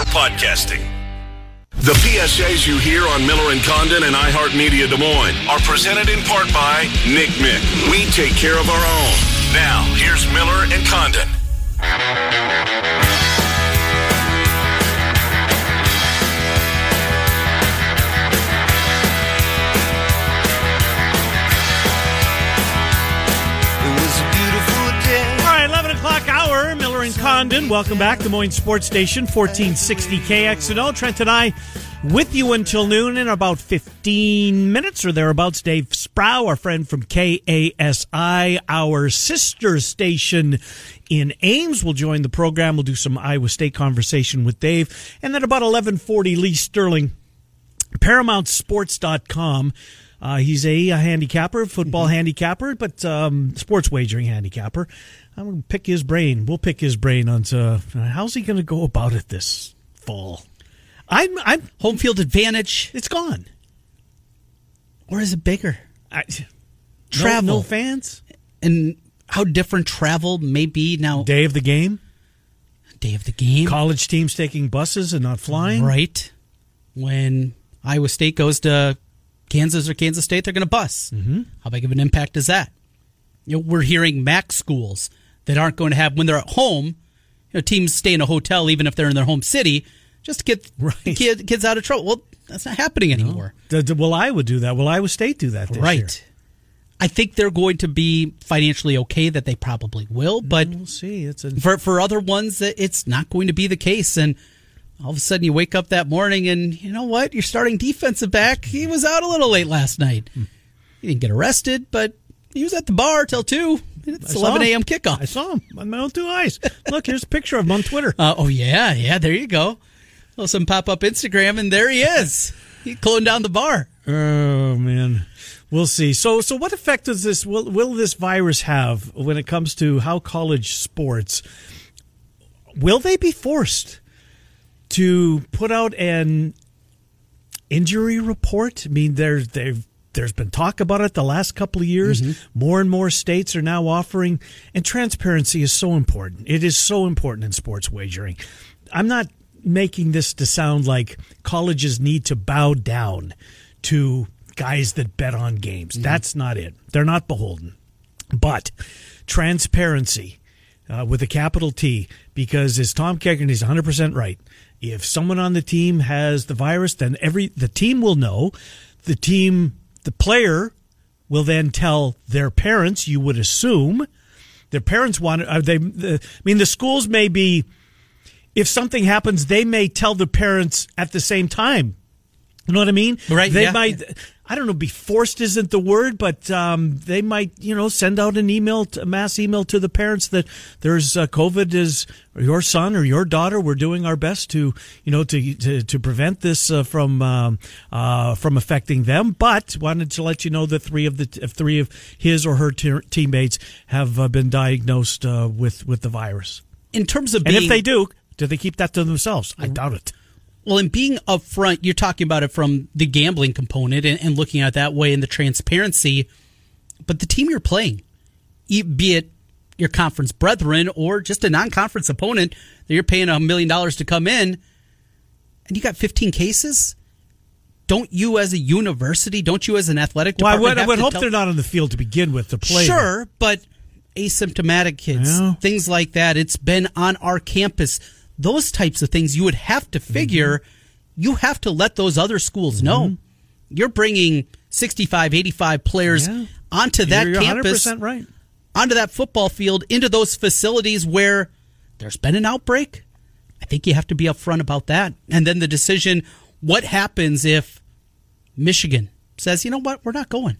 for podcasting. The PSAs you hear on Miller and Condon and iHeartMedia Des Moines are presented in part by Nick Mick. We take care of our own. Now, here's Miller and Condon. Hour, Miller and Condon. Welcome back, Des Moines Sports Station, 1460 KXNO. Trent and I with you until noon in about 15 minutes or thereabouts. Dave Sproul, our friend from KASI, our sister station in Ames, will join the program. We'll do some Iowa State conversation with Dave. And then about 1140, Lee Sterling, ParamountSports.com. Uh, he's a, a handicapper, football Mm-hmm. handicapper, but um, sports wagering handicapper. I'm going to pick his brain. We'll pick his brain on to, how's he going to go about it this fall. I'm, I'm Home field advantage, it's gone. or is it bigger? I, Travel. no, no fans. And how different travel may be now. Day of the game. Day of the game, College teams taking buses and not flying. right? When Iowa State goes to Kansas or Kansas State, they're going to bus. Mm-hmm. How big of an impact is that? You know, we're hearing MAC schools that aren't going to have when they're at home. You know, teams stay in a hotel even if they're in their home city just to get Right. kid, kids out of trouble. Well, that's not happening anymore. D- d- will Iowa do that? Will Iowa State do that right. year? I think they're going to be financially okay that they probably will, mm, but We'll see. It's a for for other ones that it's not going to be the case and all of a sudden you wake up that morning and you know what your starting defensive back he was out a little late last night hmm. he didn't get arrested but he was at the bar till 2 it's I 11 a.m. kickoff. I saw him on my own two eyes. Look, here's a picture of him on Twitter. uh, oh yeah yeah there you go well some pop up instagram and there he is he closing down the bar Oh man, we'll see. So, so what effect does this will will this virus have when it comes to how college sports? Will they be forced to put out an injury report? I mean, there's they've there's been talk about it the last couple of years. More and more states are now offering, and transparency is so important. It is so important in sports wagering. I'm not making this to sound like colleges need to bow down to guys that bet on games. That's not it. They're not beholden. But transparency uh, with a capital T, because as Tom Kegren is 100% right. If someone on the team has the virus, then every the team will know. The team, the player, will then tell their parents. You would assume their parents want. Are uh, they? The, I mean, the schools may be. If something happens, they may tell the parents at the same time. You know what I mean? Right, They yeah. might. I don't know. Be forced isn't the word, but um, they might, you know, send out an email, a mass email to the parents that there's uh, COVID is your son or your daughter. We're doing our best to, you know, to to, to prevent this uh, from um, uh, from affecting them. But wanted to let you know that three of the three of his or her te- teammates have uh, been diagnosed uh, with with the virus. in terms of And if they do, do they keep that to themselves? I doubt it. Well, in being upfront, you're talking about it from the gambling component and, and looking at it that way and the transparency. But the team you're playing, be it your conference brethren or just a non-conference opponent that you're paying a million dollars to come in, and you got 15 cases. Don't you, as a university, don't you, as an athletic Well, I department, would, I would hope tell- they're not on the field to begin with to play. Sure, but asymptomatic kids, Yeah. things like that. It's been on our campus. Those types of things you would have to figure. Mm-hmm. You have to let those other schools know. You're bringing 65, 85 players Yeah. onto that You're campus, 100% right. onto that football field, into those facilities where there's been an outbreak. I think you have to be upfront about that. And then the decision what happens if Michigan says, you know what, we're not going?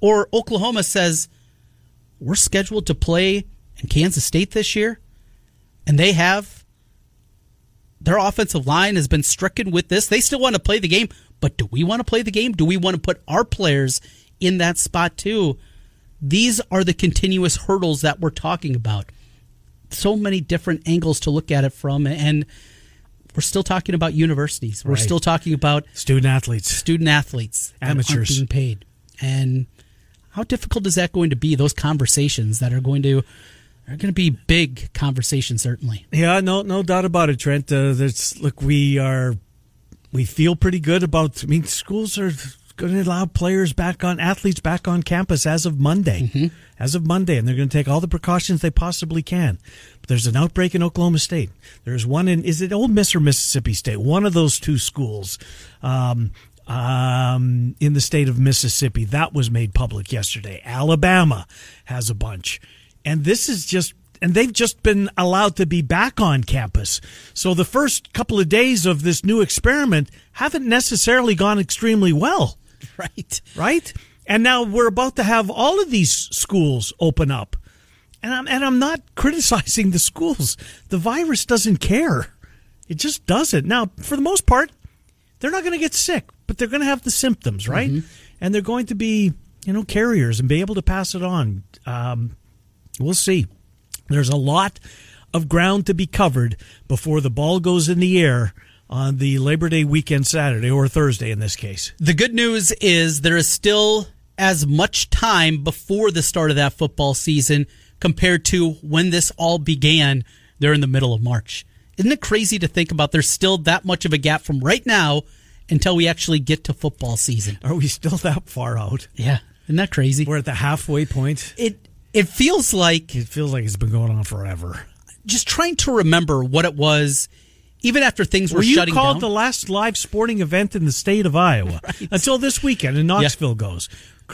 Or Oklahoma says, we're scheduled to play in Kansas State this year, and they have their offensive line has been stricken with this. They still want to play the game, but do we want to play the game? Do we want to put our players in that spot too? These are the continuous hurdles that we're talking about. So many different angles to look at it from, and we're still talking about universities. We're Right. still talking about Student athletes. student athletes Amateurs. being paid. And how difficult is that going to be? Those conversations that are going to are going to be big conversations, certainly. Yeah, no, no doubt about it, Trent. Uh, there's look, we are, we feel pretty good about. I mean, schools are going to allow players back on, athletes back on campus as of Monday, as of Monday, and they're going to take all the precautions they possibly can. But there's an outbreak in Oklahoma State. There's one in is it Ole Miss or Mississippi State? One of those two schools. Um, um, in the state of Mississippi. That was made public yesterday. Alabama has a bunch. And this is just, and they've just been allowed to be back on campus. So the first couple of days of this new experiment haven't necessarily gone extremely well, Right. right? And now we're about to have all of these schools open up. And I'm, and I'm not criticizing the schools. The virus doesn't care. It just doesn't. Now, for the most part, they're not going to get sick, but they're going to have the symptoms, right? And they're going to be, you know, carriers and be able to pass it on. Um, we'll see. There's a lot of ground to be covered before the ball goes in the air on the Labor Day weekend Saturday or Thursday in this case. The good news is there is still as much time before the start of that football season compared to when this all began there in the middle of March. Isn't it crazy to think about there's still that much of a gap from right now until we actually get to football season? Are we still that far out? Yeah. Isn't that crazy? We're at the halfway point. It it feels like It feels like it's been going on forever. just trying to remember what it was even after things were, Were you shutting called down. the last live sporting event in the state of Iowa until this weekend in Knoxville goes.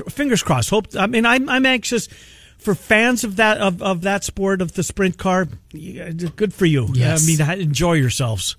Fingers crossed. Hope. I mean, I'm I'm anxious for fans of that of, of that sport of the sprint car. Good for you. Yes. I mean, enjoy yourselves.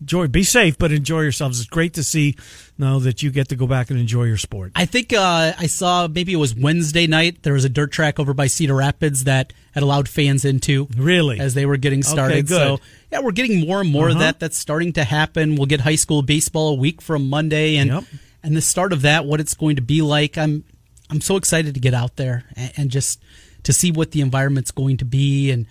Enjoy. Be safe, but enjoy yourselves. It's great to see now that you get to go back and enjoy your sport. I think uh, I saw maybe it was Wednesday night. There was a dirt track over by Cedar Rapids that had allowed fans into. Really? As they were getting started. good. So, yeah, we're getting more and more of Uh-huh. that. That's starting to happen. We'll get high school baseball a week from Monday. And, Yep. and the start of that, what it's going to be like. I'm, I'm so excited to get out there and, and just to see what the environment's going to be and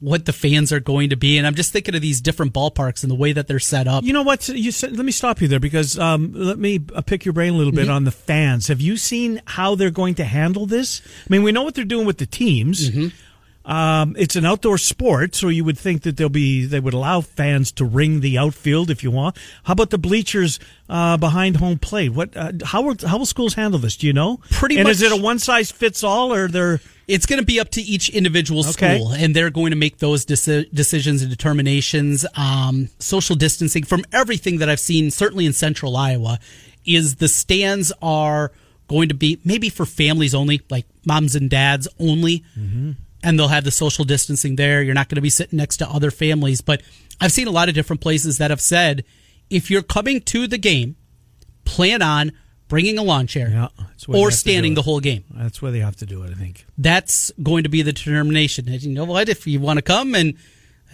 what the fans are going to be. And I'm just thinking of these different ballparks and the way that they're set up. You know what? You said, let me stop you there because um, let me uh, pick your brain a little bit on the fans. Have you seen how they're going to handle this? I mean, we know what they're doing with the teams. Um, it's an outdoor sport, so you would think that they'll be they would allow fans to ring the outfield if you want. How about the bleachers uh, behind home plate? What? Uh, how will how will schools handle this? Do you know? Pretty and is it a one size fits all, or they're It's going to be up to each individual Okay. school, and they're going to make those deci- decisions and determinations. Um, social distancing, from everything that I've seen, certainly in central Iowa, is the stands are going to be maybe for families only, like moms and dads only, and they'll have the social distancing there. You're not going to be sitting next to other families. But I've seen a lot of different places that have said if you're coming to the game, plan on bringing a lawn chair Yeah, that's the way they or to standing the whole game that's where they have to do it. I think. that's going to be the determination. You know what? If you want to come and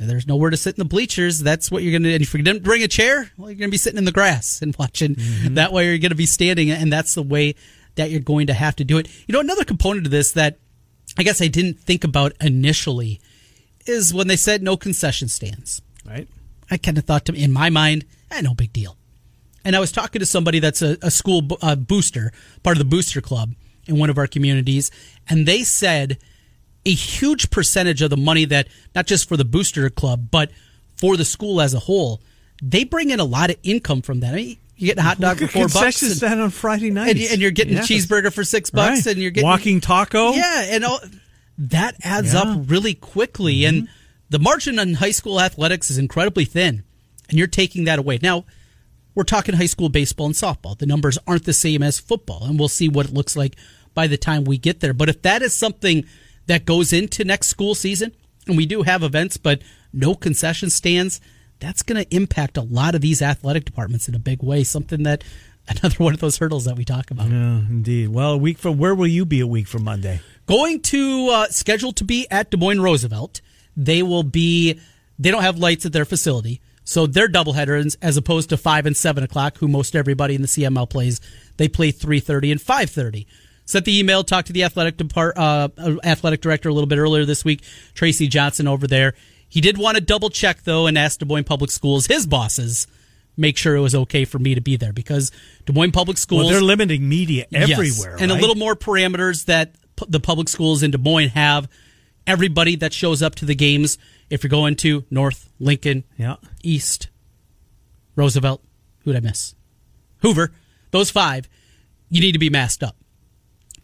there's nowhere to sit in the bleachers, that's what you're going to. And if you didn't bring a chair, well, you're going to be sitting in the grass and watching. Mm-hmm. That way, you're going to be standing, and that's the way that you're going to have to do it. You know, another component of this that I guess I didn't think about initially is when they said no concession stands. Right. I kind of thought to in my mind, eh, no big deal. And I was talking to somebody that's a, a school bo- uh, booster, part of the booster club in one of our communities, and they said a huge percentage of the money that not just for the booster club, but for the school as a whole, they bring in a lot of income from that. I mean, you get a hot dog for four bucks, and, stand on Friday night, and, and you're getting Yes. a cheeseburger for six bucks, Right. and you're getting walking taco. yeah, and all, that adds Yeah. Mm-hmm. up really quickly. And the margin on high school athletics is incredibly thin, and you're taking that away. Now, we're talking high school baseball and softball. The numbers aren't the same as football, and we'll see what it looks like by the time we get there. But if that is something that goes into next school season, and we do have events, but no concession stands, that's going to impact a lot of these athletic departments in a big way. Something that another one of those hurdles that we talk about. Yeah, indeed. Well, a week from where will you be a week from Monday? going to uh, scheduled to be at Des Moines Roosevelt. They will be. They don't have lights at their facility, so they're doubleheaders as opposed to five and seven o'clock, who most everybody in the CML plays. They play three thirty and five thirty. Sent the email, talked to the athletic depart, uh, uh, athletic director a little bit earlier this week, Tracy Johnson over there. He did want to double check though and ask Des Moines Public Schools, his bosses, make sure it was okay for me to be there because Des Moines Public Schools Well, they're limiting media Yes. everywhere, and a little more parameters that pu- the public schools in Des Moines have everybody that shows up to the games, if you're going to North, Lincoln, Yeah. East, Roosevelt, who'd I miss? Hoover, those five, you need to be masked up.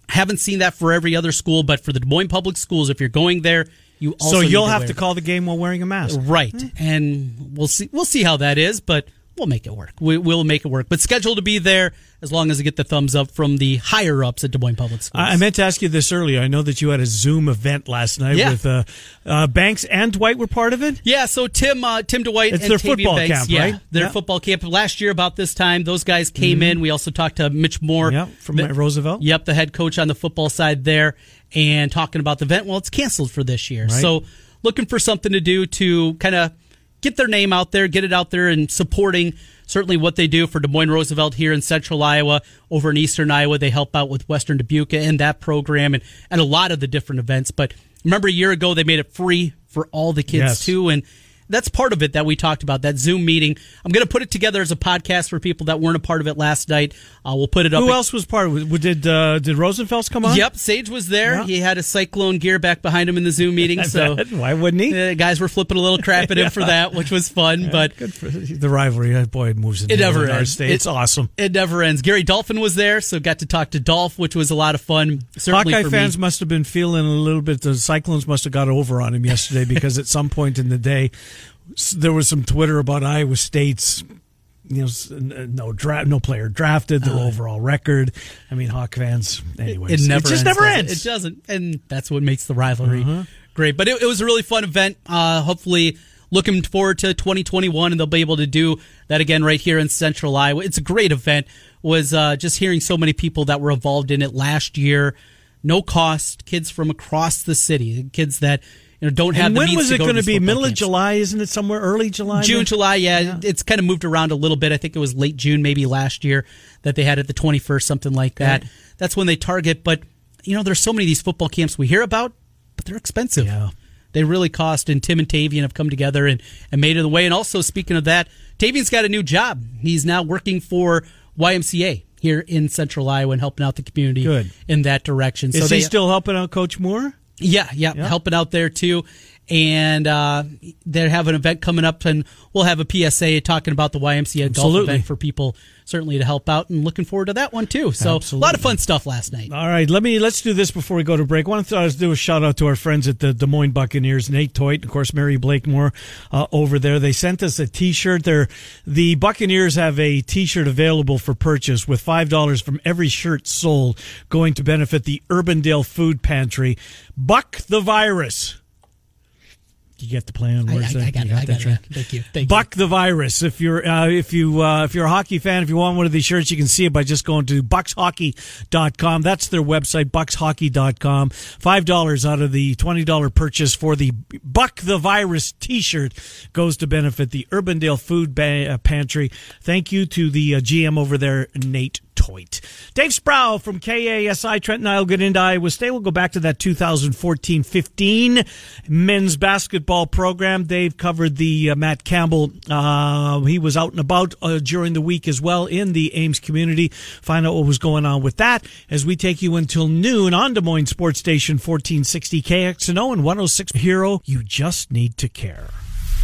Haven't seen that for every other school, but for the Des Moines Public Schools, if you're going there, you also So you'll have to call the game while wearing a mask. right, hmm. and we'll see. We'll see how that is, but we'll make it work. We, we'll make it work. But scheduled to be there as long as I get the thumbs up from the higher ups at Des Moines Public Schools. I meant to ask you this earlier. I know that you had a Zoom event last night Yeah. with uh, uh, Banks and Dwight were part of it. Yeah, so Tim, uh, Tim Dwight, It's and their Tavian football Banks, camp, yeah, right? Their Yeah. football camp last year about this time. Those guys came in. We also talked to Mitch Moore, Yeah, from Mi- Roosevelt. Yep, the head coach on the football side there, and talking about the event. Well, it's canceled for this year, Right. so looking for something to do to kind of get their name out there, get it out there, and supporting certainly what they do for Des Moines Roosevelt here in Central Iowa, over in Eastern Iowa. They help out with Western Dubuque and that program, and and a lot of the different events. But remember, a year ago they made it free for all the kids Yes. too, and that's part of it that we talked about that Zoom meeting. I'm going to put it together as a podcast for people that weren't a part of it last night. Uh, we'll put it up. Who else was part of it? Did uh, did Rosenfels come on? Yep, Sage was there. Yeah. He had a cyclone gear back behind him in the Zoom meeting, so Why wouldn't he? uh, guys were flipping a little crap at him for that, which was fun. But Good for the rivalry. Boy, it moves in It never in our ends. state. It- It's awesome. it never ends. Gary Dolphin was there, so got to talk to Dolph, which was a lot of fun. Certainly Hawkeye fans must have been feeling a little bit. The Cyclones must have got over on him yesterday because at some point in the day, there was some Twitter about Iowa State's, you know, no draft, no player drafted, their overall record. I mean, Hawk fans. Anyways, Uh. It never just ends, never it? ends. It doesn't, and that's what makes the rivalry Uh-huh. great. But it, it was a really fun event. Uh, hopefully, looking forward to 2021, and they'll be able to do that again right here in Central Iowa. It's a great event. Was uh, just hearing so many people that were involved in it last year. No cost, kids from across the city, kids that you know don't have. And the when was it going to be? Middle of. July, isn't it? Somewhere early July, June, maybe? July, yeah, Yeah. It's kind of moved around a little bit. I think it was late June, maybe last year, that they had it the 21st, something like that. Okay. That's when they target. But, you know, there's so many of these football camps we hear about, but they're expensive. Yeah. They really cost. And Tim and Tavian have come together and, and made it the way. And also, speaking of that, Tavian's got a new job. He's now working for YMCA here in Central Iowa and helping out the community Good. in that direction. Is so he they, still helping out Coach Moore? Yeah, yeah, Yeah. helping out there too. And uh, they have an event coming up, and we'll have a PSA talking about the YMCA golf Absolutely. event for people certainly to help out, and looking forward to that one too. So a lot of fun stuff last night. All right, let me let's do this before we go to break. One thing I want to do a shout out to our friends at the Des Moines Buccaneers, Nate Toit, of course, Mary Blakemore uh, over there. They sent us a T-shirt. They're, the Buccaneers have a T-shirt available for purchase with five dollars from every shirt sold, going to benefit the Urbandale Food Pantry. Buck the virus. You get the plan? I, I, Where's that? I got You it. I got that, it. Thank you. Thank Buck the virus. If you're uh, if you uh, if you're a hockey fan, if you want one of these shirts, you can see it by just going to bucshockey.com. That's their website, bucshockey.com. Five dollars out of the twenty dollar purchase for the Buck the Virus T-shirt goes to benefit the Urbandale Food uh, Pantry. Thank you to the uh, GM over there, Nate Toit. Dave Sproul from KASI Trenton I'll get into Iowa State. We'll go back to that 2014-15 men's basketball program. Dave covered the uh, Matt Campbell. Uh, he was out and about uh, during the week as well in the Ames community. Find out what was going on with that as we take you until noon on Des Moines Sports Station 1460 KXNO and 106 Hero. You just need to care.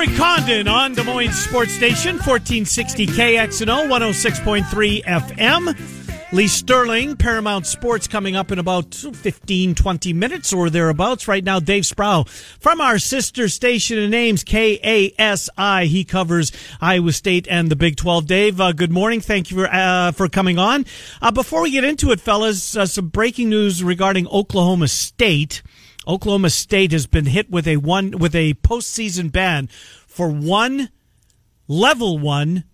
And Condon on Des Moines Sports Station, 1460 KXNO, 106.3 FM. Lee Sterling, Paramount Sports, coming up in about 15, 20 minutes or thereabouts. Right now, Dave Sproul from our sister station in Ames, KASI. He covers Iowa State and the Big 12. Dave, uh, good morning. Thank you for, uh, for coming on. Uh, before we get into it, fellas, uh, some breaking news regarding Oklahoma State. Oklahoma State has been hit with a one with a postseason ban for one level one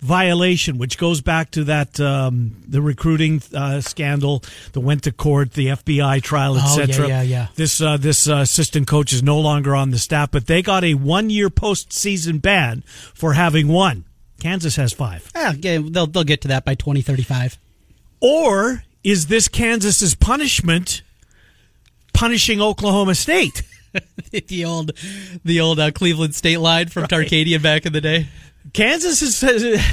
violation, which goes back to that um, the recruiting uh, scandal that went to court, the FBI trial, etc. Oh, yeah, yeah, yeah. This uh, this uh, assistant coach is no longer on the staff, but they got a one year postseason ban for having one. Kansas has five. Yeah, yeah, they'll they'll get to that by 2035. Or is this Kansas's punishment punishing Oklahoma State? the old the old uh, Cleveland state line from Tarkanian back in the day. Kansas is,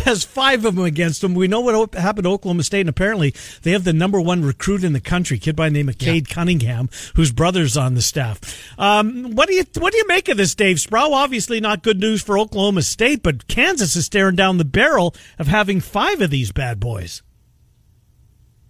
has five of them against them. We know what happened to Oklahoma State, and apparently they have the number one recruit in the country, kid by the name of Cade Cunningham, whose brother's on the staff. Um, what do you what do you make of this, Dave Sproul? Obviously, not good news for Oklahoma State, but Kansas is staring down the barrel of having five of these bad boys.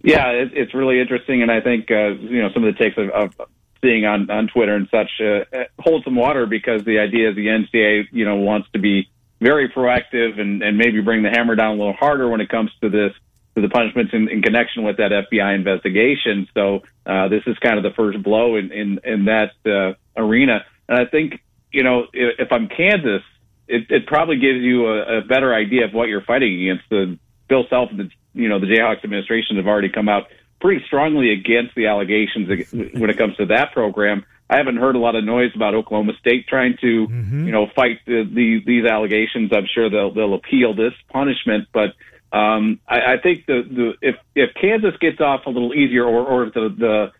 Yeah, it, it's really interesting, and I think uh, you know some of the takes of, of seeing on on Twitter and such uh, hold some water because the idea is the NCAA you know wants to be very proactive and, and maybe bring the hammer down a little harder when it comes to this to the punishments in, in connection with that FBI investigation. So uh, this is kind of the first blow in in, in that uh, arena, and I think you know if, if I'm Kansas, it, it probably gives you a, a better idea of what you're fighting against. The Bill Self and the you know the Jayhawks administration have already come out pretty strongly against the allegations when it comes to that program. I haven't heard a lot of noise about Oklahoma State trying to, you know, fight the, the, these allegations. I'm sure they'll they'll appeal this punishment, but um, I, I think the, the if if Kansas gets off a little easier, or or the the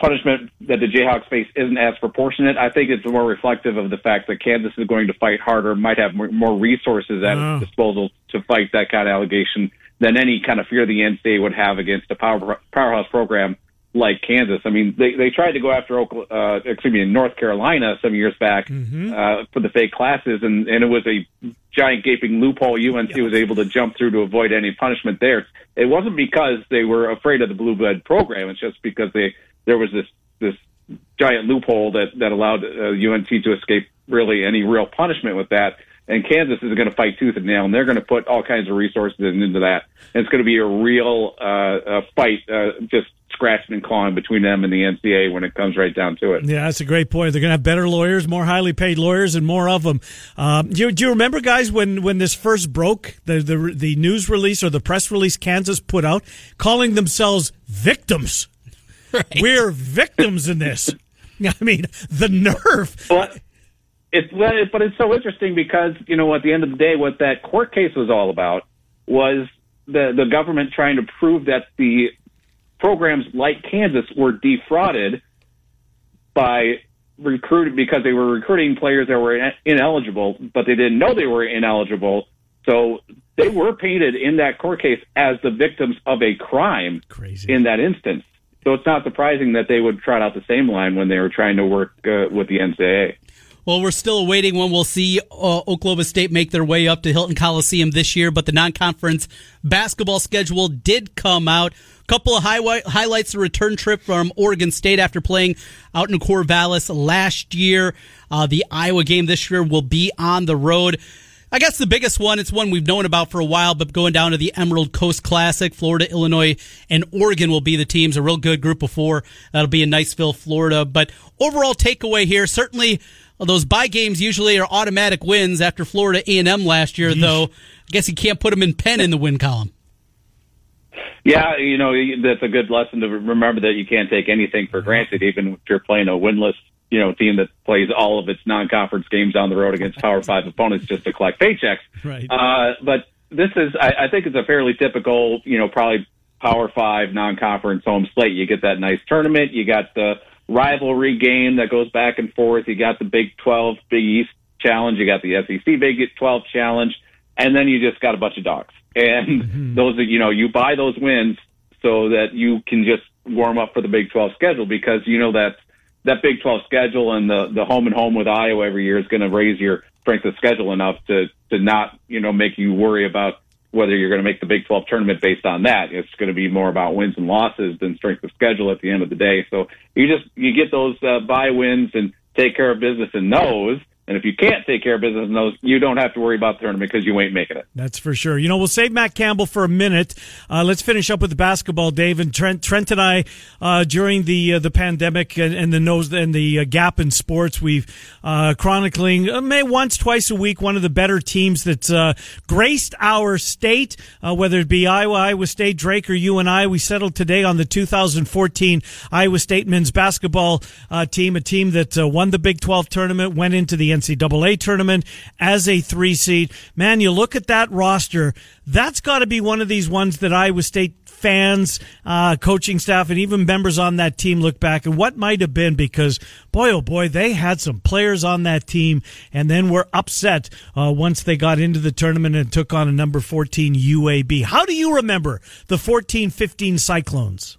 punishment that the Jayhawks face isn't as proportionate, I think it's more reflective of the fact that Kansas is going to fight harder, might have more, more resources at Oh. its disposal to fight that kind of allegation than any kind of fear the NCAA would have against a power, powerhouse program like Kansas. I mean, they they tried to go after Oklahoma, uh, excuse me, North Carolina some years back uh, for the fake classes, and and it was a giant gaping loophole. UNC was able to jump through to avoid any punishment there. It wasn't because they were afraid of the blue blood program. It's just because they there was this this giant loophole that that allowed uh, UNC to escape really any real punishment with that. And Kansas is going to fight tooth and nail, and they're going to put all kinds of resources into that. And it's going to be a real uh, uh, fight, uh, just scratching and clawing between them and the NCA when it comes right down to it. Yeah, that's a great point. They're going to have better lawyers, more highly paid lawyers, and more of them. Um, do, you, do you remember, guys, when, when this first broke, the, the the news release or the press release Kansas put out, calling themselves victims? We're victims in this. I mean, the nerve. But it's but it's so interesting because you know at the end of the day, what that court case was all about was the the government trying to prove that the programs like Kansas were defrauded by recruited because they were recruiting players that were ineligible, but they didn't know they were ineligible. So they were painted in that court case as the victims of a crime Crazy. in that instance. So it's not surprising that they would trot out the same line when they were trying to work uh, with the NCAA. Well, we're still awaiting when we'll see uh, Oklahoma State make their way up to Hilton Coliseum this year, but the non-conference basketball schedule did come out. Couple of highlight, highlights: the return trip from Oregon State after playing out in Corvallis last year. Uh, the Iowa game this year will be on the road. I guess the biggest one, it's one we've known about for a while, but going down to the Emerald Coast Classic, Florida, Illinois, and Oregon will be the teams. A real good group of four. That'll be in Niceville, Florida. But overall takeaway here, certainly uh, those buy games usually are automatic wins after Florida A&M last year, though. I guess you can't put them in pen in the win column. Yeah, you know that's a good lesson to remember that you can't take anything for granted, even if you're playing a winless, you know, team that plays all of its non-conference games on the road against Power Five opponents just to collect paychecks. Right. Uh, but this is, I, I think, it's a fairly typical, you know, probably Power Five non-conference home slate. You get that nice tournament. You got the rivalry game that goes back and forth. You got the Big Twelve, Big East challenge. You got the SEC Big Twelve challenge, and then you just got a bunch of dogs. And mm-hmm. those, are, you know, you buy those wins so that you can just warm up for the Big 12 schedule because you know that that Big 12 schedule and the the home and home with Iowa every year is going to raise your strength of schedule enough to to not you know make you worry about whether you're going to make the Big 12 tournament based on that. It's going to be more about wins and losses than strength of schedule at the end of the day. So you just you get those uh, buy wins and take care of business in those, And if you can't take care of business in those, you don't have to worry about the tournament because you ain't making it. That's for sure. You know, we'll save Matt Campbell for a minute. Uh, let's finish up with the basketball, Dave and Trent. Trent and I, uh, during the uh, the pandemic and, and, the nose and the uh, gap in sports, we've uh, chronicling uh, may once twice a week one of the better teams that graced our state, whether it be Iowa, Iowa State, Drake, or UNI. We settled today on the 2014 Iowa State men's basketball team, a team that won the Big 12 tournament, went into the NCAA tournament as a three seed. Man, you look at that roster. That's got to be one of these ones that Iowa State fans, uh, coaching staff, and even members on that team look back and what might have been because boy, oh boy, they had some players on that team and then were upset uh, once they got into the tournament and took on a number 14 UAB. How do you remember the 14 15 Cyclones?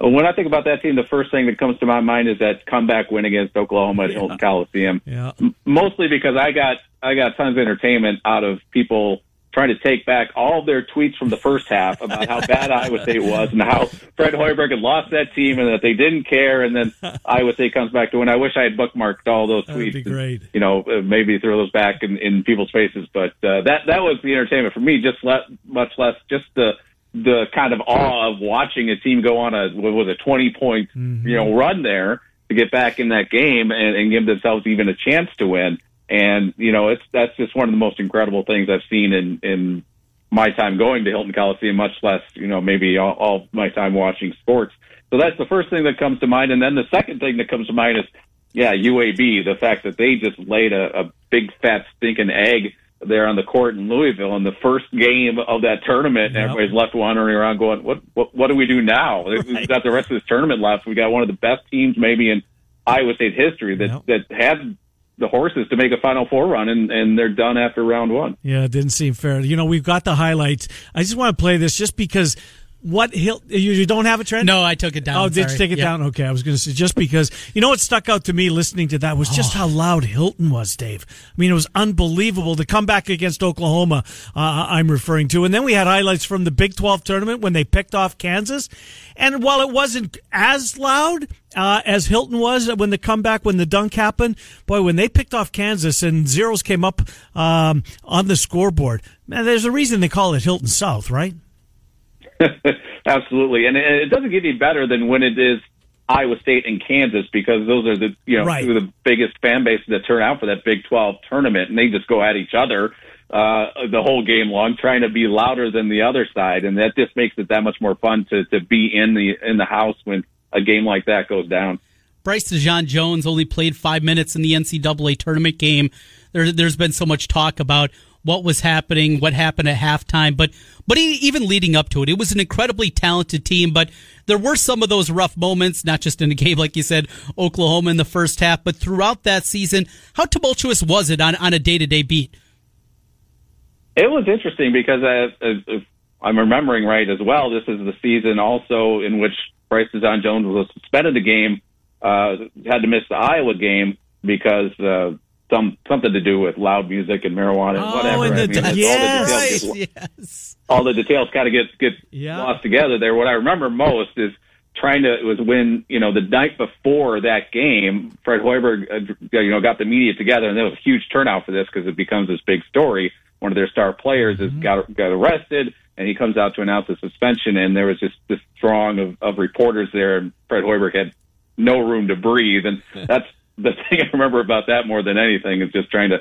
When I think about that team, the first thing that comes to my mind is that comeback win against Oklahoma at Hilton Coliseum. Yeah. Mostly because I got I got tons of entertainment out of people trying to take back all their tweets from the first half about how bad Iowa State was and how Fred Hoiberg had lost that team and that they didn't care. And then Iowa State comes back to win. I wish I had bookmarked all those That'd tweets. Be great. And, you know, uh, maybe throw those back in, in people's faces. But uh, that that was the entertainment for me. Just less, much less just the the kind of awe of watching a team go on a what was a twenty point mm-hmm. you know run there to get back in that game and, and give themselves even a chance to win. And you know, it's that's just one of the most incredible things I've seen in in my time going to Hilton Coliseum, much less you know maybe all, all my time watching sports. So that's the first thing that comes to mind. And then the second thing that comes to mind is, yeah, UAB. The fact that they just laid a, a big fat stinking egg there on the court in Louisville in the first game of that tournament. Yep. Everybody's left wandering around going, what, what, what do we do now? Right. We've got the rest of this tournament left. We got one of the best teams maybe in Iowa State history that, yep. that had the horses to make a Final Four run, and, and they're done after round one. Yeah, it didn't seem fair. You know, we've got the highlights. I just want to play this just because what Hill you, you don't have a trend? No, I took it down. Oh, did Sorry. you take it yep. down? Okay, I was going to say just because you know what stuck out to me listening to that was just oh. how loud Hilton was, Dave. I mean, it was unbelievable to come back against Oklahoma. Uh, I'm referring to, and then we had highlights from the Big 12 tournament when they picked off Kansas, and while it wasn't as loud uh, as Hilton was when the comeback when the dunk happened, boy, when they picked off Kansas and zeros came up um, on the scoreboard, man, there's a reason they call it Hilton South, right? Absolutely, and it doesn't get any better than when it is Iowa State and Kansas because those are the you know right. two of the biggest fan bases that turn out for that Big Twelve tournament, and they just go at each other uh, the whole game long, trying to be louder than the other side, and that just makes it that much more fun to to be in the in the house when a game like that goes down. Bryce DeJean Jones only played five minutes in the NCAA tournament game. There, there's been so much talk about what was happening, what happened at halftime, but but even leading up to it, it was an incredibly talented team. But there were some of those rough moments, not just in a game like you said, Oklahoma in the first half, but throughout that season. How tumultuous was it on on a day to day beat? It was interesting because I, I'm remembering right as well, this is the season also in which Bryce DeJean Jones was suspended the game, uh, had to miss the Iowa game because. Uh, some something to do with loud music and marijuana and oh, whatever. And the, I mean, yes, all the details, yes. All the details kind of get get yeah. lost together there. What I remember most is trying to it was when you know the night before that game, Fred Hoiberg uh, you know got the media together and there was a huge turnout for this because it becomes this big story. One of their star players mm-hmm. is got got arrested and he comes out to announce a suspension and there was just this throng of, of reporters there and Fred Hoiberg had no room to breathe and that's the thing I remember about that more than anything is just trying to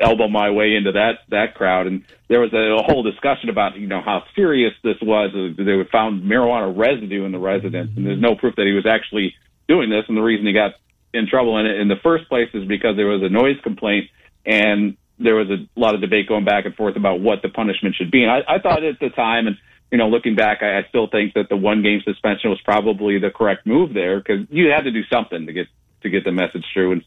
elbow my way into that that crowd. And there was a, a whole discussion about you know how serious this was. Uh, they found marijuana residue in the residence, and there's no proof that he was actually doing this. And the reason he got in trouble in it in the first place is because there was a noise complaint and there was a lot of debate going back and forth about what the punishment should be. And I, I thought at the time, and you know, looking back, I, I still think that the one game suspension was probably the correct move there because you had to do something to get to get the message through, and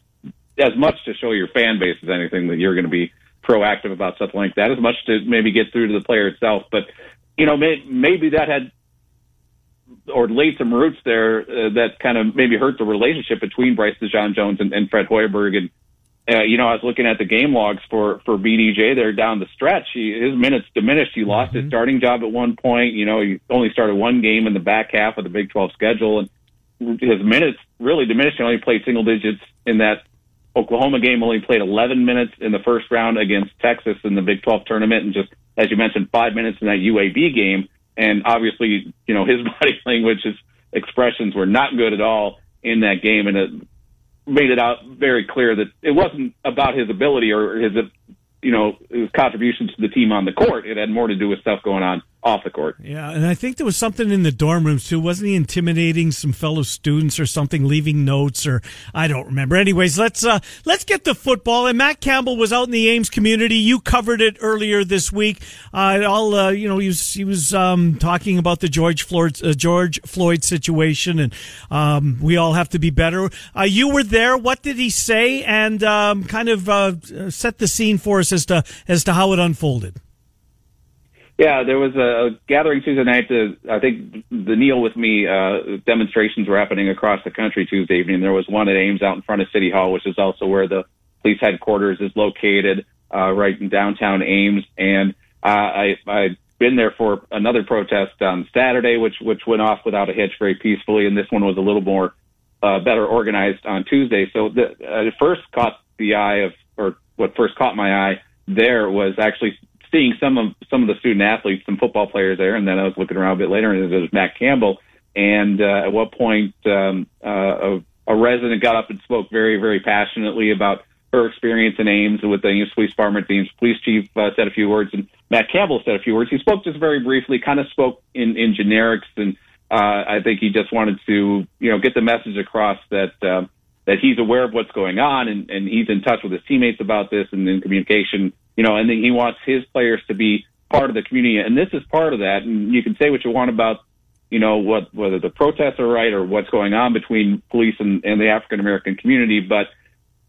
as much to show your fan base as anything that you're going to be proactive about something like that, as much to maybe get through to the player itself. But you know, may, maybe that had or laid some roots there uh, that kind of maybe hurt the relationship between Bryce DeJean Jones and, and Fred Hoiberg. And uh, you know, I was looking at the game logs for for BDJ there down the stretch. He, his minutes diminished. He lost mm-hmm. his starting job at one point. You know, he only started one game in the back half of the Big 12 schedule, and his minutes really diminished. He only played single digits in that Oklahoma game only played 11 minutes in the first round against Texas in the Big 12 tournament, and just as you mentioned, five minutes in that UAB game. And obviously, you know, his body language, his expressions were not good at all in that game, and it made it out very clear that it wasn't about his ability or his, you know, his contributions to the team on the court. It had more to do with stuff going on off the court. Yeah, and I think there was something in the dorm rooms too. Wasn't he intimidating some fellow students or something, leaving notes or I don't remember. Anyways, let's uh let's get to football. And Matt Campbell was out in the Ames community. You covered it earlier this week. Uh, all uh, you know, he was he was um, talking about the George Floyd uh, George Floyd situation, and um, we all have to be better. Uh, you were there. What did he say? And um, kind of uh, set the scene for us as to as to how it unfolded. Yeah, there was a, gathering Tuesday night. To, I think the Kneel with Me uh, demonstrations were happening across the country Tuesday evening. There was one at Ames out in front of City Hall, which is also where the police headquarters is located, uh, right in downtown Ames. And uh, I, I've been there for another protest on Saturday, which which went off without a hitch, very peacefully. And this one was a little more uh, better organized on Tuesday. So the, uh, it first caught the eye of, or what first caught my eye there was actually seeing some of some of the student athletes, some football players there, and then I was looking around a bit later, and it was Matt Campbell. And uh, at what point um, uh, a, a resident got up and spoke very, very passionately about her experience in Ames with the Ames Police Department. The Ames Police Chief uh, said a few words, and Matt Campbell said a few words. He spoke just very briefly, kind of spoke in in generics, and uh, I think he just wanted to, you know, get the message across that. Uh, that he's aware of what's going on and, and he's in touch with his teammates about this and in communication you know, and then he wants his players to be part of the community. And this is part of that. And you can say what you want about, you know, what whether the protests are right or what's going on between police and, and the African American community, but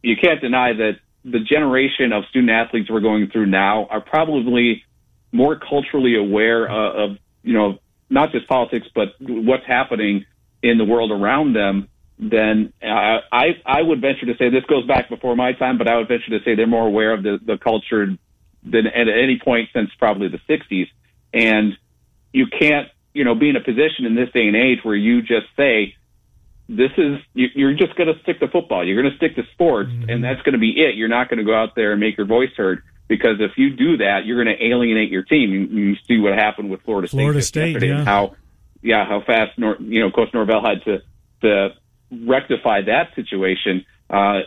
you can't deny that the generation of student athletes we're going through now are probably more culturally aware of, you know, not just politics, but what's happening in the world around them then uh, I I would venture to say this goes back before my time, but I would venture to say they're more aware of the the culture than at any point since probably the '60s. And you can't you know be in a position in this day and age where you just say this is you're just going to stick to football. You're going to stick to sports, mm-hmm. and that's going to be it. You're not going to go out there and make your voice heard because if you do that, you're going to alienate your team. You, you see what happened with Florida State Florida State, yesterday, yeah. how yeah how fast Nor, you know Coach Norvell had to to rectify that situation. Uh,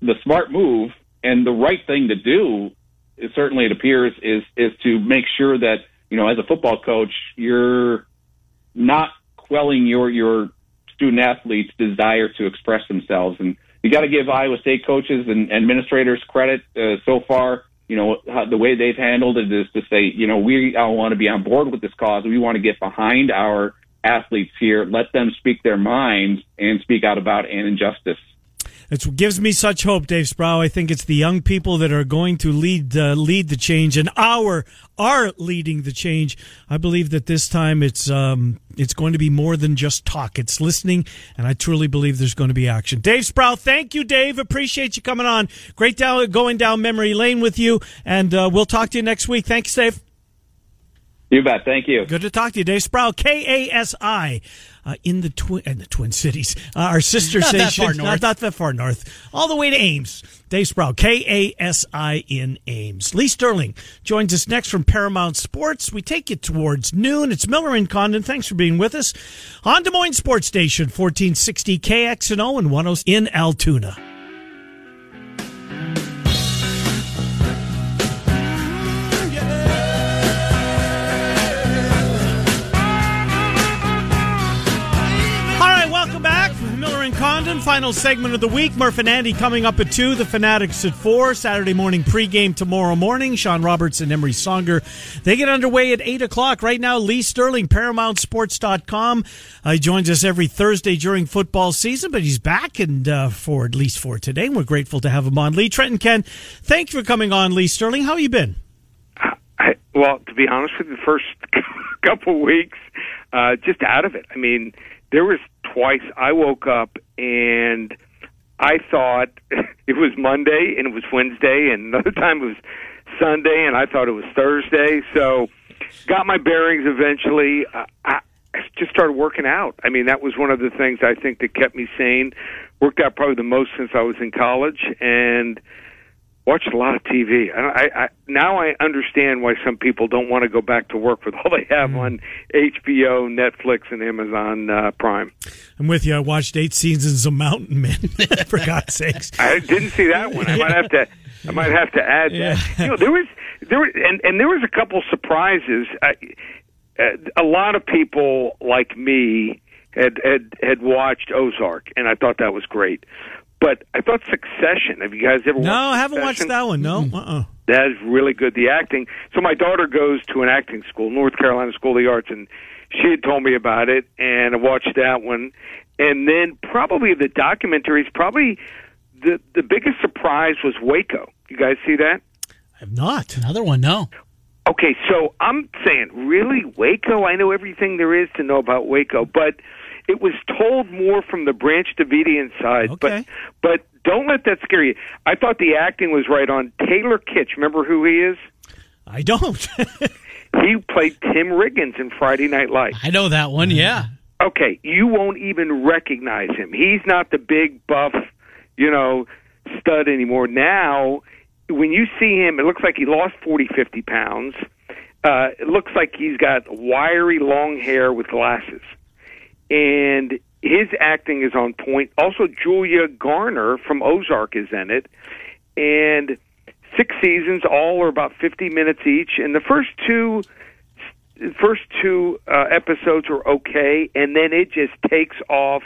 the smart move and the right thing to do, certainly it appears, is is to make sure that you know as a football coach you're not quelling your your student athletes' desire to express themselves, and you got to give Iowa State coaches and administrators credit uh, so far. You know how, the way they've handled it is to say, you know, we all want to be on board with this cause. We want to get behind our athletes here. Let them speak their minds and speak out about an injustice. It gives me such hope, Dave Sproul. I think it's the young people that are going to lead uh, lead the change, and our are leading the change. I believe that this time it's um, it's going to be more than just talk. It's listening, and I truly believe there's going to be action. Dave Sproul, thank you, Dave. Appreciate you coming on. Great down, going down memory lane with you, and uh, we'll talk to you next week. Thanks, Dave. You bet. Thank you. Good to talk to you, Dave Sproul. K A S I uh, in the twin in the Twin Cities, uh, our sister not station. That not, not, that far north, all the way to Ames. Dave Sproul, K A S I in Ames. Lee Sterling joins us next from Paramount Sports. We take you towards noon. It's Miller and Condon. Thanks for being with us on Des Moines Sports Station, fourteen sixty KXNO and one oh in Altoona. Final segment of the week. Murph and Andy coming up at 2, the Fanatics at 4. Saturday morning pregame tomorrow morning. Sean Roberts and Emery Songer. They get underway at 8 o'clock. Right now, Lee Sterling, ParamountSports.com. Uh, he joins us every Thursday during football season, but he's back and uh, for at least for today. And We're grateful to have him on. Lee Trenton Ken, thank you for coming on, Lee Sterling. How you been? I, well, to be honest with you, the first couple weeks, uh, just out of it. I mean, there was twice I woke up and I thought it was Monday and it was Wednesday and another time it was Sunday and I thought it was Thursday. So got my bearings eventually. I, I just started working out. I mean, that was one of the things I think that kept me sane worked out probably the most since I was in college, and watched a lot of TV. I, I, I now I understand why some people don't want to go back to work with all they have Mm. on HBO, Netflix, and Amazon uh, Prime. I'm with you. I watched eight seasons of Mountain Men. For God's sakes. I didn't see that one. I might have to. I might have to add Yeah. that. You know, there was there were, and and there was a couple surprises. I, uh, a lot of people like me had had had watched Ozark, and I thought that was great. But I thought Succession. Have you guys ever? No, watched I haven't watched that one. No. Uh-uh. That is really good. The acting. So my daughter goes to an acting school, North Carolina School of the Arts, and she had told me about it, and I watched that one. And then probably the documentaries. Probably the the biggest surprise was Waco. You guys see that? I have not. Another one, no. Okay, so I'm saying, really, Waco? I know everything there is to know about Waco, but it was told more from the Branch Davidian side. Okay. But but don't let that scare you. I thought the acting was right on. Taylor Kitsch, remember who he is? I don't. He played Tim Riggins in Friday Night Lights. I know that one, yeah. Okay, you won't even recognize him. He's not the big buff, you know, stud anymore. Now, when you see him, it looks like he lost forty, fifty pounds. Uh, it looks like he's got wiry, long hair with glasses. And his acting is on point. Also, Julia Garner from Ozark is in it. And six seasons, all are about 50 minutes each. And the first two, first two uh, episodes are okay, and then it just takes off.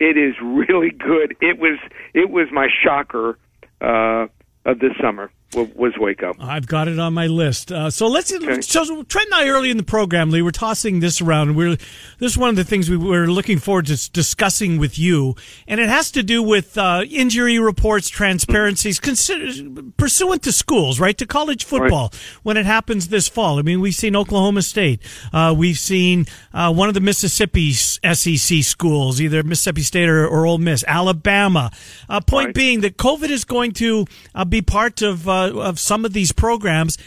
It is really good. It was it was my shocker uh, of this summer was Waco. I've got it on my list. Uh, so let's. So Trent and I early in the program, Lee, we're tossing this around. We're this is one of the things we were looking forward to discussing with you, and it has to do with uh, injury reports, transparencies, consider, pursuant to schools, right, to college football when it happens this fall. I mean, we've seen Oklahoma State, uh, we've seen uh, one of the Mississippi SEC schools, either Mississippi State or, or Ole Miss, Alabama. Uh, point Right. being that COVID is going to uh, be part of uh, of some of these programs.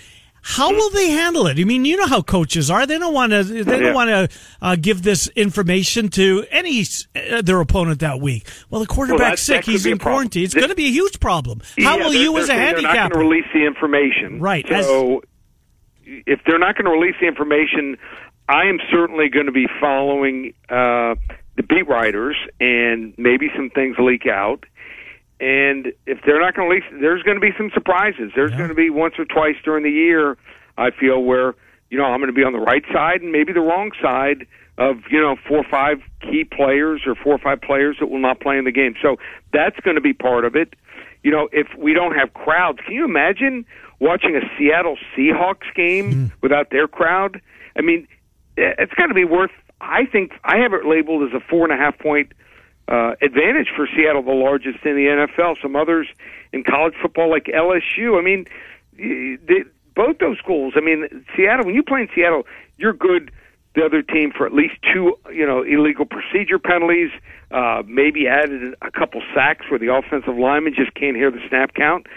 How will they handle it? I mean, you know how coaches are. They don't want to. They don't Yeah. want to uh, give this information to any uh, their opponent that week. Well, the quarterback's that sick. He's in quarantine. It's going to be a huge problem. How Yeah, will you, as a they're saying They're not handicapper? going to release the information, Right, as- So if they're not going to release the information, I am certainly going to be following uh, the beat writers, and maybe some things leak out. And if they're not going to release, there's going to be some surprises. There's Yeah. going to be once or twice during the year. I feel where you know I'm going to be on the right side and maybe the wrong side of you know four or five key players or four or five players that will not play in the game. So that's going to be part of it. You know, if we don't have crowds, can you imagine watching a Seattle Seahawks game hmm. without their crowd? I mean, it's got to be worth. I think I have it labeled as a four and a half point uh, advantage for Seattle, the largest in the NFL. Some others in college football, like LSU. I mean, y- the, both those schools. I mean, Seattle. When you play in Seattle, you're good. The other team for at least two, you know, illegal procedure penalties. Uh, maybe added a couple sacks where the offensive lineman just can't hear the snap count.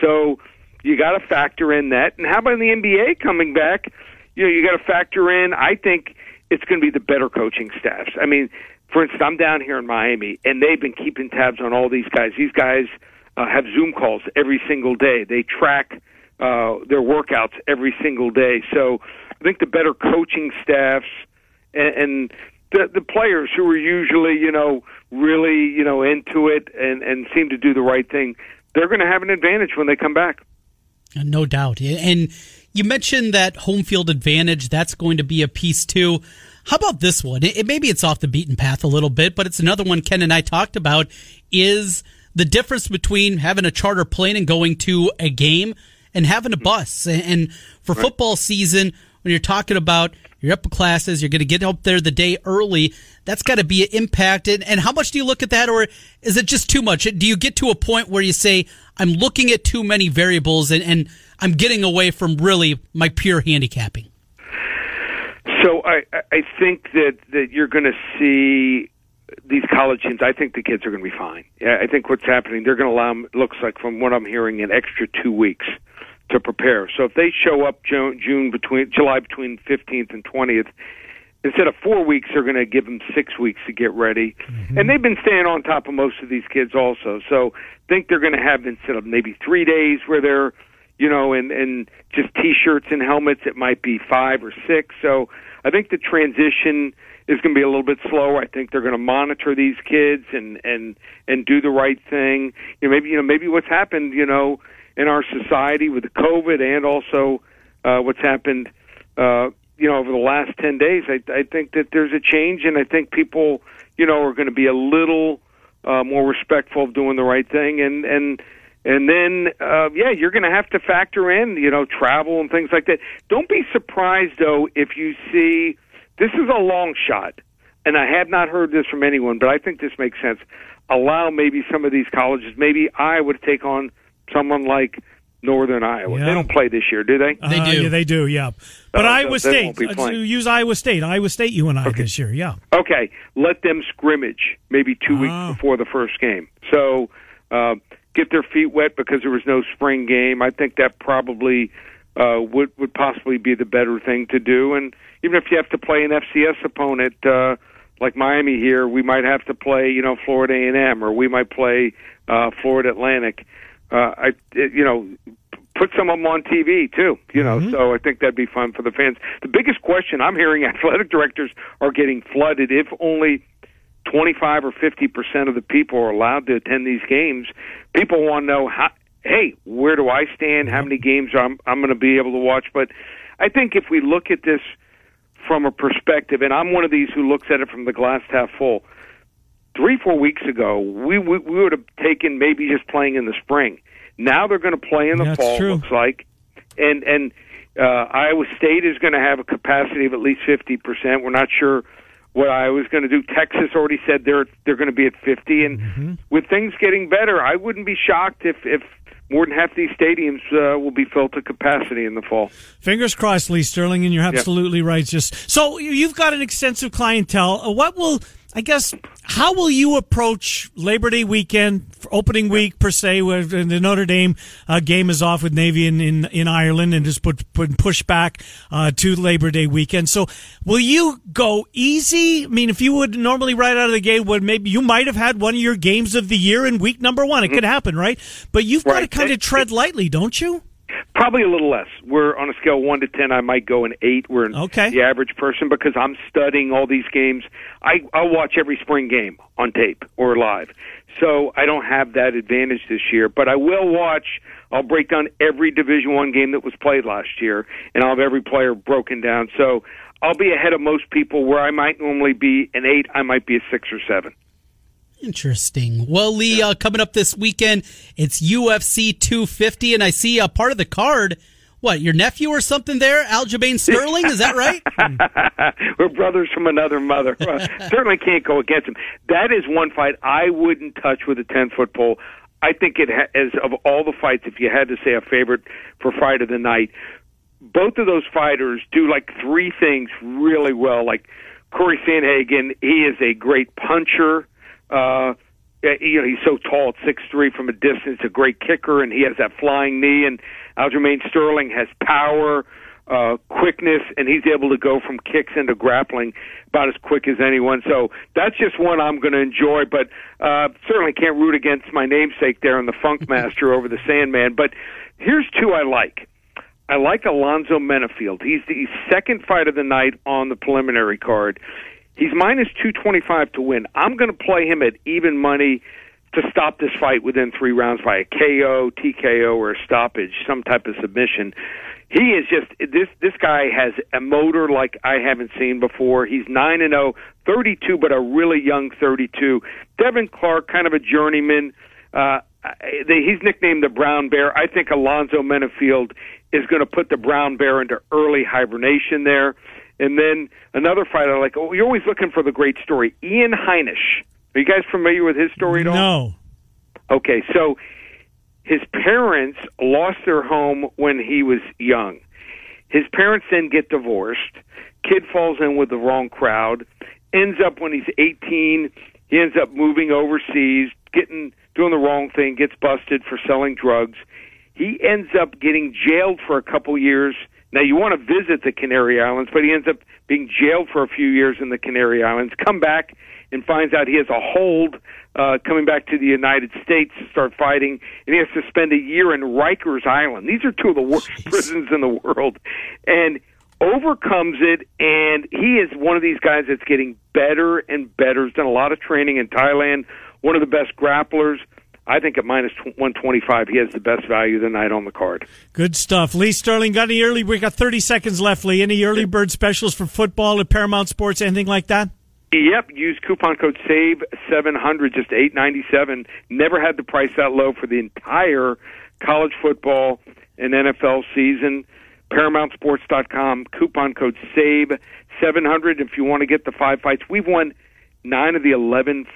So you got to factor in that. And how about the NBA coming back? You know, you got to factor in. I think it's going to be the better coaching staffs. I mean, for instance, I'm down here in Miami, and they've been keeping tabs on all these guys. These guys uh, have Zoom calls every single day. They track uh, their workouts every single day. So I think the better coaching staffs and, and the the players who are usually you know really you know into it and and seem to do the right thing, they're going to have an advantage when they come back. No doubt. And you mentioned that home field advantage. That's going to be a piece too. How about this one? It, it- maybe it's off the beaten path a little bit, but it's another one Ken and I talked about is the difference between having a charter plane and going to a game and having a bus. And, and for football season, when you're talking about your upper classes, you're going to get up there the day early. That's got to be an impacted. And how much do you look at that, or is it just too much? Do you get to a point where you say, "I'm looking at too many variables, and, and I'm getting away from really my pure handicapping"? So I I- think that that you're going to see these college teams. I think the kids are going to be fine. Yeah, I think what's happening, they're going to allow them. Looks like from what I'm hearing, an extra two weeks to prepare. So if they show up June, June between July between 15th and 20th, instead of four weeks, they're going to give them six weeks to get ready. Mm-hmm. And they've been staying on top of most of these kids also. So think they're going to have instead of maybe three days where they're, you know, and and just t-shirts and helmets, it might be five or six. So I think the transition is going to be a little bit slower. I think they're going to monitor these kids and and and do the right thing. You know, maybe you know maybe what's happened, you know, in our society with the COVID and also uh, what's happened, uh, you know, over the last ten days. I, I think that there's a change, and I think people, you know, are going to be a little uh, more respectful of doing the right thing, and and and then uh, yeah, you're going to have to factor in, you know, travel and things like that. Don't be surprised though if you see this is a long shot, and I have not heard this from anyone, but I think this makes sense. Allow maybe some of these colleges, maybe Iowa to take on someone like Northern Iowa. Yeah. They don't play this year, do they? They Uh, do. Yeah, they do. Yeah, but Oh, Iowa so they State. won't be uh, playing. use Iowa State. Iowa State. You and I this year. Yeah. Okay, let them scrimmage maybe two Ah. weeks before the first game. So uh, get their feet wet because there was no spring game. I think that probably uh, would would possibly be the better thing to do. And even if you have to play an FCS opponent uh, like Miami here, we might have to play you know Florida A and M or we might play uh, Florida Atlantic. Uh, I it, you know put some of them on TV too. You know, so I think that'd be fun for the fans. The biggest question I'm hearing athletic directors are getting flooded if only 25 or 50 percent of the people are allowed to attend these games. People want to know how. Hey, where do I stand? How many games I'm I'm going to be able to watch? But I think if we look at this from a perspective, and I'm one of these who looks at it from the glass half full. Three, four weeks ago, we we, we would have taken maybe just playing in the spring. Now they're going to play in the That's fall. true. Looks like, and and uh, Iowa State is going to have a capacity of at least fifty percent. We're not sure what I was going to do. Texas already said they're they're going to be at fifty, and Mm-hmm. with things getting better, I wouldn't be shocked if if more than half these stadiums uh, will be filled to capacity in the fall. Fingers crossed, Lee Sterling, and you're absolutely right. Just so you've got an extensive clientele. Uh, What will I guess? How will you approach Labor Day weekend, for opening week per se, where the Notre Dame uh, game is off with Navy in, in, in Ireland, and just put, put push back uh, to Labor Day weekend. So, will you go easy? I mean, if you would normally right out of the gate, would maybe you might have had one of your games of the year in week number one. It could happen, right? But you've got to kind of tread lightly, don't you? Probably a little less. We're on a scale of one to ten. I might go an eight. We're Okay. the average person because I'm studying all these games. I I'll watch every spring game on tape or live, so I don't have that advantage this year. But I will watch. I'll break down every Division One game that was played last year, and I'll have every player broken down. So I'll be ahead of most people. Where I might normally be an eight, I might be a six or seven. Interesting. Well, Lee, uh, coming up this weekend, it's UFC 250, and I see a part of the card. What, your nephew or something there? Aljamain Sterling? Is that right? We're brothers from another mother. Well, certainly can't go against him. That is one fight I wouldn't touch with a ten foot pole. I think it ha- as of all the fights, if you had to say a favorite for fight of the night, both of those fighters do like three things really well. Like Cory Sandhagen, he is a great puncher. Uh, you know, he's so tall at six three from a distance, a great kicker, and he has that flying knee. And Aljamain Sterling has power, uh, quickness, and he's able to go from kicks into grappling about as quick as anyone. So that's just one I'm going to enjoy, but uh, certainly can't root against my namesake there in the Funk Master over the Sandman. But here's two I like. I like Alonzo Menifield. He's the second fight of the night on the preliminary card. He's minus 225 to win. I'm going to play him at even money to stop this fight within three rounds by a KO, TKO, or a stoppage, some type of submission. He is just this. This guy has a motor like I haven't seen before. He's nine and zero, 32, but a really young 32. Devin Clark, kind of a journeyman. Uh, he's nicknamed the Brown Bear. I think Alonzo Menifield is going to put the Brown Bear into early hibernation there. And then another fight I like. Oh, you're always looking for the great story. Ian Heinisch. Are you guys familiar with his story at all? No. Okay, so his parents lost their home when he was young. His parents then get divorced. Kid falls in with the wrong crowd. Ends up when he's 18, he ends up moving overseas, getting doing the wrong thing, gets busted for selling drugs. He ends up getting jailed for a couple years Now you want to visit the Canary Islands, but he ends up being jailed for a few years in the Canary Islands. Come back and finds out he has a hold uh, coming back to the United States to start fighting, and he has to spend a year in Rikers Island. These are two of the worst prisons in the world, and overcomes it. And he is one of these guys that's getting better and better. He's done a lot of training in Thailand. One of the best grapplers. I think at minus 125, he has the best value tonight on the card. Good stuff. Lee Sterling, got any early? We got 30 seconds left, Lee. Any early bird specials for football at Paramount Sports, anything like that? Yep, use coupon code SAVE seven hundred, just eight ninety seven. Never had the price that low for the entire college football and NFL season. ParamountSports.com, coupon code SAVE seven hundred. If you want to get the five fights, we've won nine of the eleven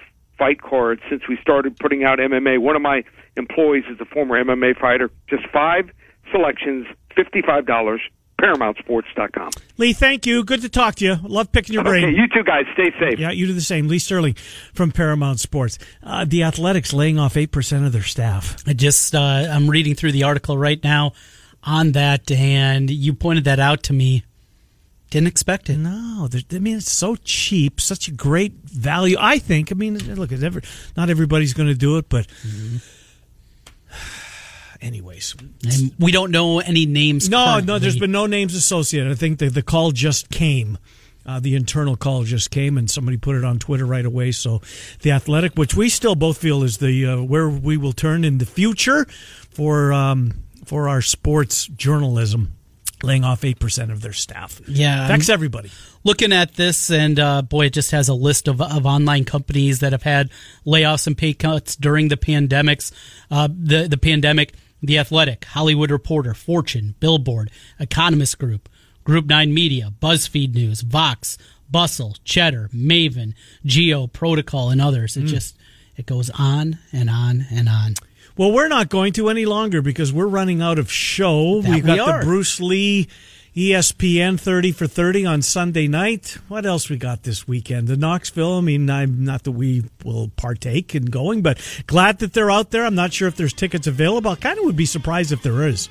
fight cards since we started putting out MMA. One of my employees is a former MMA fighter. Just five selections, fifty five dollars ParamountSports.com. Lee, thank you. Good to talk to you. Love picking your brain. Okay, you too, guys, stay safe. Yeah, you do the same. Lee Sterling from Paramount Sports. Uh, the Athletics laying off 8% of their staff. I just, uh, I'm reading through the article right now on that, and you pointed that out to me. Didn't expect it. No, I mean it's so cheap, such a great value. I think. I mean, look, every, not everybody's going to do it, but mm-hmm. anyways, and we don't know any names. No, currently. no, there's been no names associated. I think the the call just came. Uh, the internal call just came, and somebody put it on Twitter right away. So, the athletic, which we still both feel is the uh, where we will turn in the future for um, for our sports journalism laying off 8% of their staff. Yeah. Affects everybody. Looking at this, and uh, boy, it just has a list of, of online companies that have had layoffs and pay cuts during the pandemics. Uh, the, the pandemic, The Athletic, Hollywood Reporter, Fortune, Billboard, Economist Group, Group 9 Media, BuzzFeed News, Vox, Bustle, Cheddar, Maven, Geo, Protocol, and others. It mm. just it goes on and on and on. Well, we're not going to any longer because we're running out of show. That We've got we the Bruce Lee ESPN 30 for 30 on Sunday night. What else we got this weekend? The Knoxville. I mean, I'm not that we will partake in going, but glad that they're out there. I'm not sure if there's tickets available. I kind of would be surprised if there is.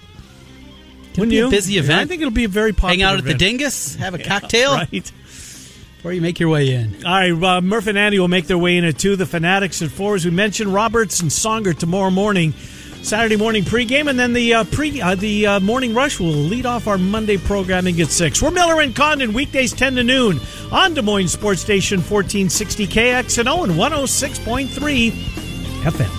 It'll Wouldn't be you? a busy event. I think it'll be a very popular Hang out at event. the Dingus, have a cocktail. Right before you make your way in. All right, uh, Murph and Andy will make their way in at two. The Fanatics at four, as we mentioned. Roberts and Songer tomorrow morning. Saturday morning pregame, and then the uh, pre uh, the uh, morning rush will lead off our Monday programming at six. We're Miller and Condon weekdays ten to noon on Des Moines Sports Station fourteen sixty KXNO and one hundred oh six point three FM.